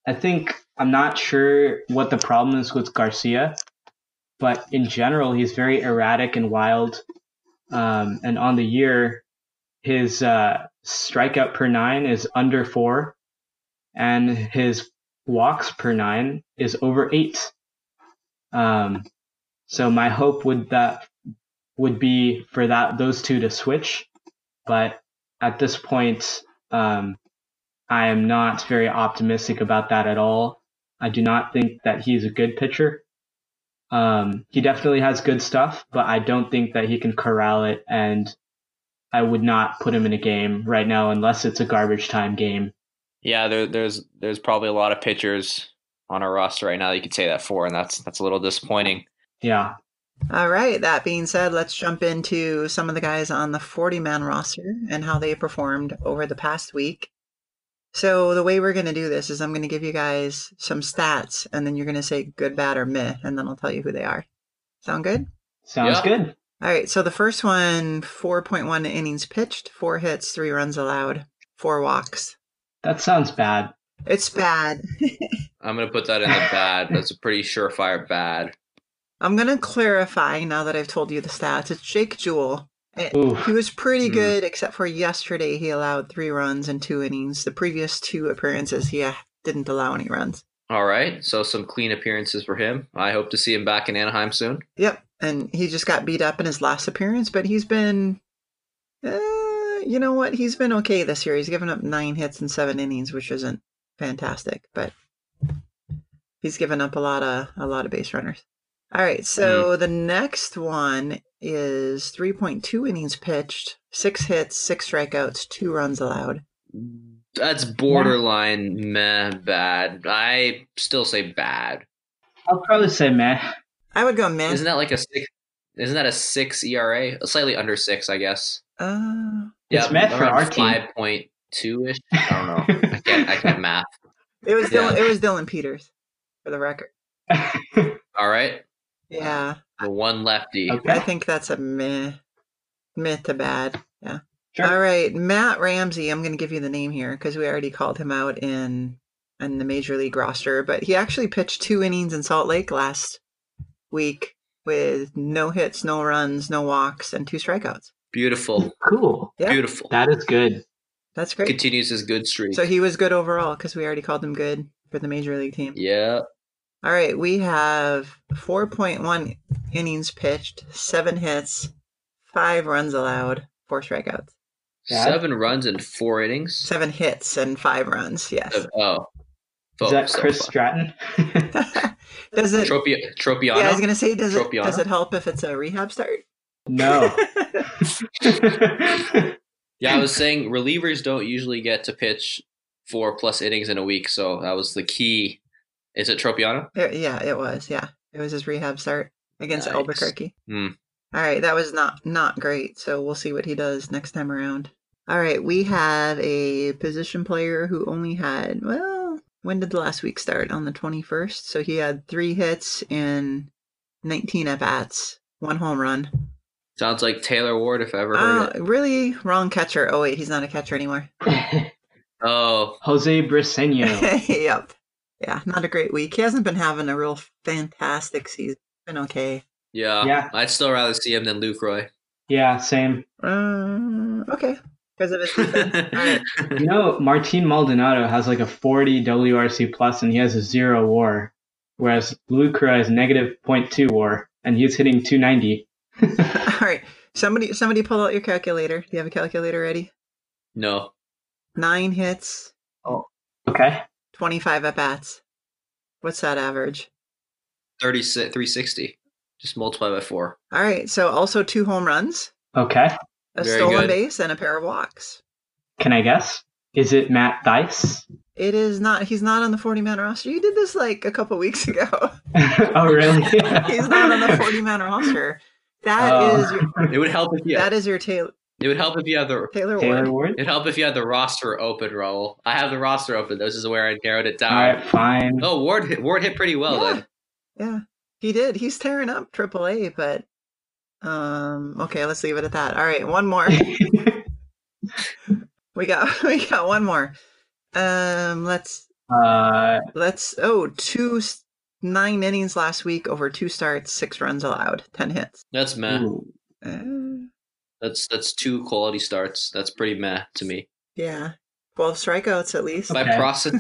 I think I'm not sure what the problem is with Garcia, but in general, he's very erratic and wild. Um, and on the year, his uh, strikeout per nine is under four, and his walks per nine is over eight. Um, so my hope would that would be for that those two to switch, but at this point, um, I am not very optimistic about that at all. I do not think that he's a good pitcher. Um, he definitely has good stuff, but I don't think that he can corral it, and I would not put him in a game right now unless it's a garbage time game. Yeah, there, there's there's probably a lot of pitchers on our roster right now you could say that for, and that's that's a little disappointing. Yeah. All right. That being said, let's jump into some of the guys on the 40 man roster and how they performed over the past week. So, the way we're going to do this is I'm going to give you guys some stats and then you're going to say good, bad, or meh, and then I'll tell you who they are. Sound good? Sounds Yeah. good. All right. So, the first one 4.1 innings pitched, four hits, three runs allowed, four walks. That sounds bad. It's bad. I'm gonna put that in the bad. That's a pretty surefire bad. I'm going to clarify now that I've told you the stats. It's Jake Jewell. Eh, He was pretty Hmm. good, except for yesterday. He allowed three runs in two innings. The previous two appearances, he uh, didn't allow any runs. All right, so some clean appearances for him. I hope to see him back in Anaheim soon. Yep, and he just got beat up in his last appearance, but he's been, uh, you know what? He's been okay this year. He's given up nine hits in seven innings, which isn't fantastic, but he's given up a lot of a lot of base runners. All right, so the next one is 3.2 innings pitched, six hits, six strikeouts, two runs allowed. That's borderline meh bad. I still say bad. I'll probably say meh. I would go meh. Isn't that like a six? Isn't that a six ERA? Slightly under six, I guess. Uh, It's meh for our team. Five point two ish. I don't know. I can't. I can't math. it was Yeah. Dylan, it was Dylan Peters, for the record. All right, Yeah, the one lefty. Okay. I think that's a meh, meh to bad. Yeah. Sure. All right, Matt Ramsey. I'm going to give you the name here because we already called him out in in the major league roster, but he actually pitched two innings in Salt Lake last week with no hits, no runs, no walks, and two strikeouts. Beautiful, Cool. Yeah. beautiful. That is good. That's great. Continues his good streak. So he was good overall because we already called him good for the major league team. yeah. All right, we have 4.1 innings pitched, seven hits, five runs allowed, four strikeouts. Bad. Seven runs in four innings. Seven hits and five runs. Yes. Of- Oh. Is Oh, that Chris fun. Stratton? does it? Tropi- Tropeano? Yeah, I was gonna say, does it does it help if it's a rehab start? No. Yeah, I was saying relievers don't usually get to pitch four plus innings in a week, so that was the key. Is it Tropeano? It- yeah, it was. Yeah, it was his rehab start against Nice. Albuquerque. Hmm. All right, that was not not great. So we'll see what he does next time around. All right, we have a position player who only had well, when did the last week start? On the twenty first. So he had three hits in nineteen at bats, one home run. Sounds like Taylor Ward if I ever heard Uh, it. really wrong catcher. Oh wait, he's not a catcher anymore. Oh, Jose Briceño. yep. Yeah, not a great week. He hasn't been having a real fantastic season. Been okay. yeah. Yeah. I'd still rather see him than Lucroy. Yeah, same. Uh, okay. Because of his defense. You know, Martin Maldonado has like a 40 WRC plus and he has a zero war, whereas Lucroy has negative 0.2 war and he's hitting 290. All right. Somebody somebody pull out your calculator. Do you have a calculator ready? no. nine hits, Oh. Okay. 25 at bats. What's that average? 36, 360. Just multiply by four. All right. So also two home runs, Okay. a Very stolen good. base, and a pair of walks. Can I guess? Is it Matt Thaiss? It is not. He's not on the 40 man roster. You did this like a couple weeks ago. oh, really? He's not on the 40 man roster. That Oh. is your, It would help if you. that is your Taylor It would help if you had the. Taylor Ward. Taylor Ward? It'd help if you had the roster open, Raul. I have the roster open. This is where I narrowed it down. All right, fine. Oh, Ward hit, Ward hit pretty well Yeah. then. Yeah, he did. He's tearing up AAA, but um, okay, let's leave it at that. All right, one more. we got we got one more. Um, let's uh, let's oh two s- nine innings last week over two starts, six runs allowed, ten hits. That's meh. Uh, That's that's two quality starts. That's pretty meh to me. yeah, twelve strikeouts at least. By process,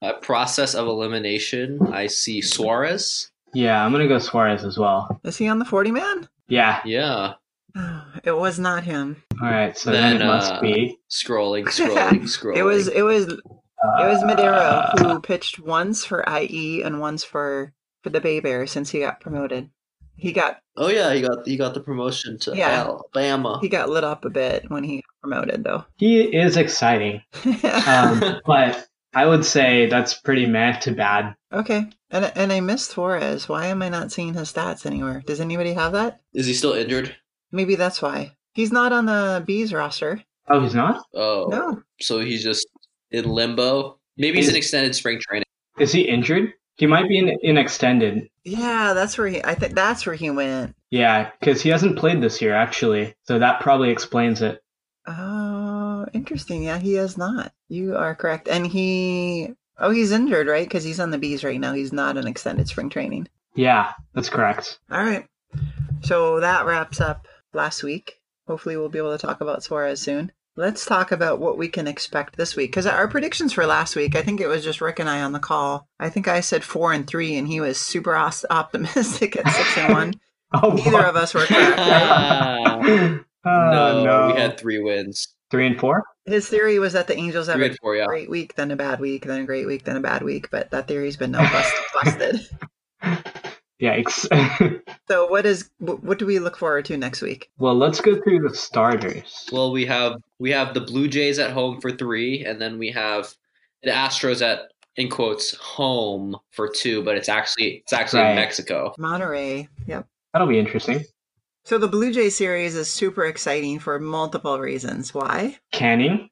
by process of elimination, I see Suarez. yeah, I'm gonna go Suarez as well. Is he on the forty man? Yeah. Yeah, It was not him. All right, so then, Then, it must uh, be. scrolling, scrolling, scrolling. It was it was It was Madero Uh, who pitched once for IE and once for for the Bay Bears since he got promoted. He got Oh yeah, he got he got the promotion to Yeah. Alabama. he got lit up a bit when he promoted though. He is exciting, um, but I would say that's pretty meh to bad. okay, and and I missed Flores. Why am I not seeing his stats anywhere? Does anybody have that? Is he still injured? Maybe that's why he's not on the Bees roster. Oh, he's not? Oh, No, so he's just in limbo. Maybe he's Is- in extended spring training. Is he injured? He might be in, in extended. yeah, that's where he. I think that's where he went. Yeah, because he hasn't played this year, actually. So that probably explains it. Oh, interesting. Yeah, he has not. You are correct. And he, oh, he's injured, right? Because he's on the bees right now. He's not in extended spring training. Yeah, that's correct. All right. So that wraps up last week. Hopefully, we'll be able to talk about Suarez soon. Let's talk about what we can expect this week. Because our predictions for last week, I think it was just Rick and I on the call. I think I said four and three, and he was super os- optimistic at six and one. Oh, Neither of us were correct. right? Oh, no, no. we had three wins. three and four. His theory was that the Angels have Three a and four, yeah. great week, then a bad week, then a great week, then a bad week. But that theory's been no bust- busted. Yikes. So what is what do we look forward to next week? well, let's go through the starters. Well, we have we have the Blue Jays at home for three, and then we have the Astros at in quotes home for two, but it's actually it's actually Right. in Mexico. Monterrey. Yep. That'll be interesting. So the Blue Jay series is super exciting for multiple reasons. Why? Canning,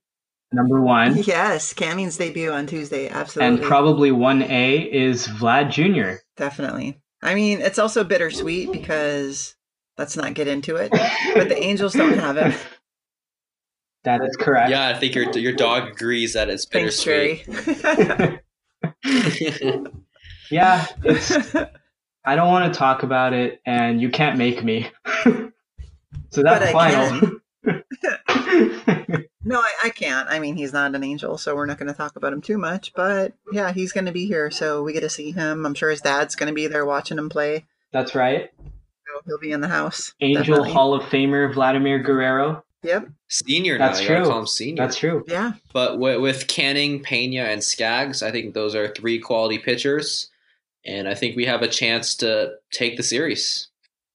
number one. Yes, Canning's debut on Tuesday. Absolutely. And probably 1A is Vlad Jr. Definitely. I mean, it's also bittersweet because let's not get into it. But the Angels don't have him. That is correct. Yeah, I think your your dog agrees that it's Thanks, bittersweet. Jerry. yeah, it's. I don't want to talk about it, and you can't make me. so that's I final. No, I, I can't. I mean, he's not an angel, so we're not going to talk about him too much. But yeah, he's going to be here, so we get to see him. I'm sure his dad's going to be there watching him play. that's right. So he'll be in the house. Angel Definitely. Hall of Famer Vladimir Guerrero. Yep. Senior now, That's you true. call him senior. That's true. Yeah. But with, with Canning, Pena, and Skaggs, I think those are three quality pitchers, and I think we have a chance to take the series.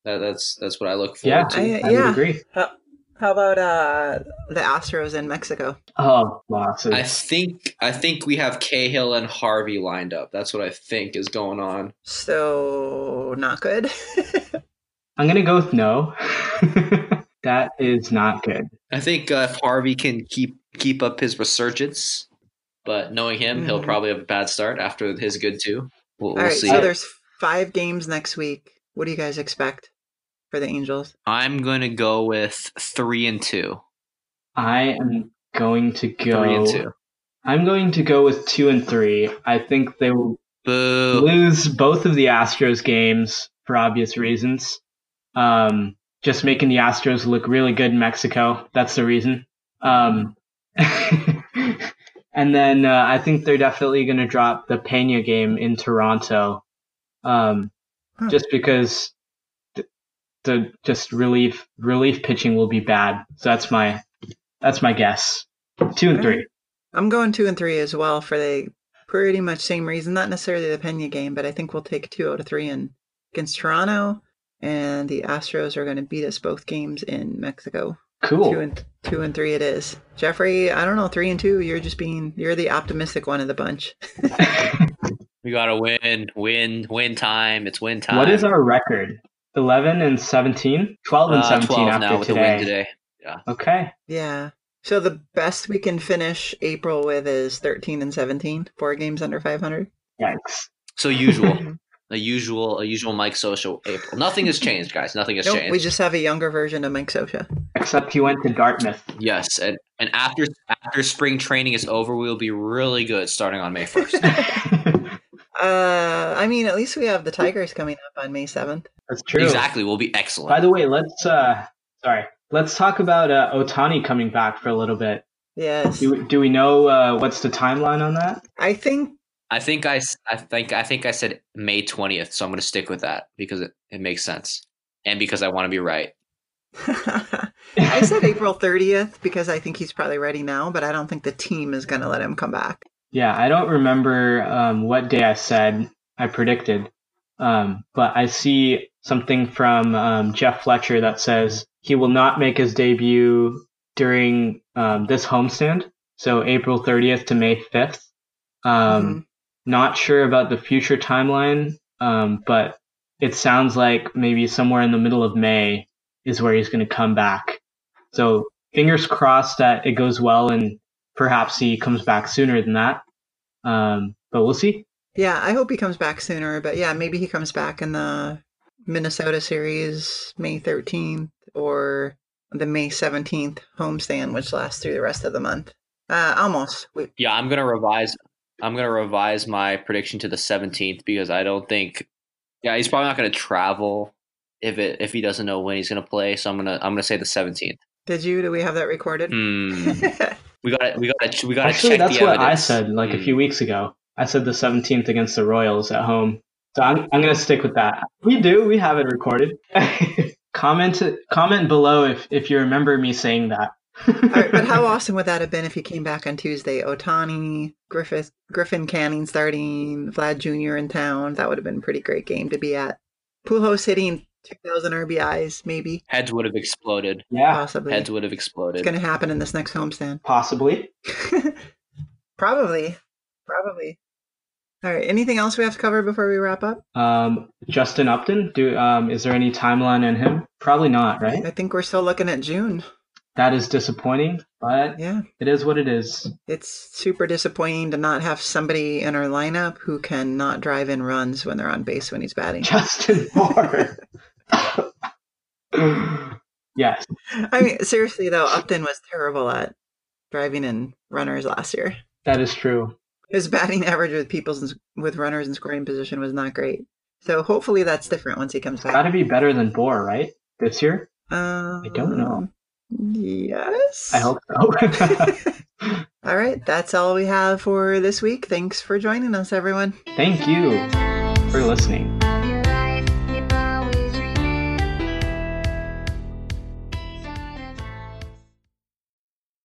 That, that's that's what I look Yeah, forward to. I- I yeah. would agree. How, how about uh the Astros in Mexico? Oh, losses. I think I think we have Cahill and Harvey lined up. That's what I think is going on. So not good. I'm gonna go with no. that is not good. I think uh, if Harvey can keep keep up his resurgence, but knowing him, he'll Mhm. probably have a bad start after his good two. We'll, All we'll right. see. So there's five games next week. What do you guys expect for the Angels? I'm going to go with three and two. I am going to go. Three and two. I'm going to go with two and three. I think they will Boo. lose both of the Astros games for obvious reasons. Um, just making the Astros look really good in Mexico. That's the reason. Um, and then uh, I think they're definitely going to drop the Pena game in Toronto, um, Huh. just because the, the just relief relief pitching will be bad. So that's my that's my guess. Two and three. I'm going two and three as well for the pretty much same reason. Not necessarily the Pena game, but I think we'll take two out of three in against Toronto, and the Astros are going to beat us both games in Mexico. Cool. Two and two and three it is. Jeffrey, I don't know, three and two. You're just being you're the optimistic one of the bunch. We gotta win, win, win time. It's win time. what is our record? 11 and 17? 12 and Uh, 17 12 after now with the today. win today? Okay. yeah. So the best we can finish April with is thirteen and seventeen. Four games under five hundred. Yikes. So usual, a usual, a usual Mike Scioscia April. Nothing has changed, guys. Nothing has Nope, changed. we just have a younger version of Mike Scioscia. Except he went to Dartmouth. yes, and and after after spring training is over, we will be really good starting on May first. Uh, I mean, at least we have the Tigers coming up on May seventh. That's true. exactly, we'll be excellent. By the way, let's uh sorry. Let's talk about uh, Ohtani coming back for a little bit. Yes, Do, do we know uh, what's the timeline on that? I think I think I, s- I think I think I said May twentieth, so I'm going to stick with that because it, it makes sense, and because I want to be right. I said April 30th because I think he's probably ready now, but I don't think the team is going to let him come back. Yeah, I don't remember um, what day I said I predicted, um, but I see something from um, Jeff Fletcher that says he will not make his debut during um, this homestand, so April 30th to May 5th. Um, Mhm. Not sure about the future timeline, um, but it sounds like maybe somewhere in the middle of May is where he's going to come back. So fingers crossed that it goes well and perhaps he comes back sooner than that. Um, but we'll see. Yeah, I hope he comes back sooner, but yeah, maybe he comes back in the Minnesota series May 13th or the May 17th homestand, which lasts through the rest of the month. Uh, almost. We, Yeah, I'm going to revise. I'm going to revise my prediction to the 17th because I don't think. Yeah, he's probably not going to travel if it if he doesn't know when he's going to play. So I'm gonna I'm gonna say the 17th. did you? Do we have that recorded? Hmm. We got to we got to we got to Actually, check that's the what I said like a Hmm. few weeks ago. I said the 17th against the Royals at home. So I'm, I'm going to stick with that. We do. We have it recorded. comment comment below if, if you remember me saying that. All right, but how awesome would that have been if he came back on Tuesday? Ohtani, Griffith, Griffin Canning starting, Vlad Jr. in town. That would have been a pretty great game to be at. Pujols hitting 2,000 RBIs, maybe, Heads would have exploded. Yeah, possibly. Heads would have exploded. It's exploded. going to happen in this next homestand. possibly. Probably. Probably. All right. Anything else we have to cover before we wrap up? Um, Justin Upton, do um, is there any timeline on him? Probably not, right? I think we're still looking at June. That is disappointing, but Yeah. it is what it is. It's super disappointing to not have somebody in our lineup who can not drive in runs when they're on base when he's batting. Justin Moore. yes, I mean, seriously though, Upton was terrible at driving in runners last year. that is true. His batting average with people with runners in scoring position was not great. So hopefully that's different once he comes back. Got to be better than Bour, right? This year? Um, I don't know. Yes. I hope so. All right, that's all we have for this week. Thanks for joining us, everyone. Thank you for listening.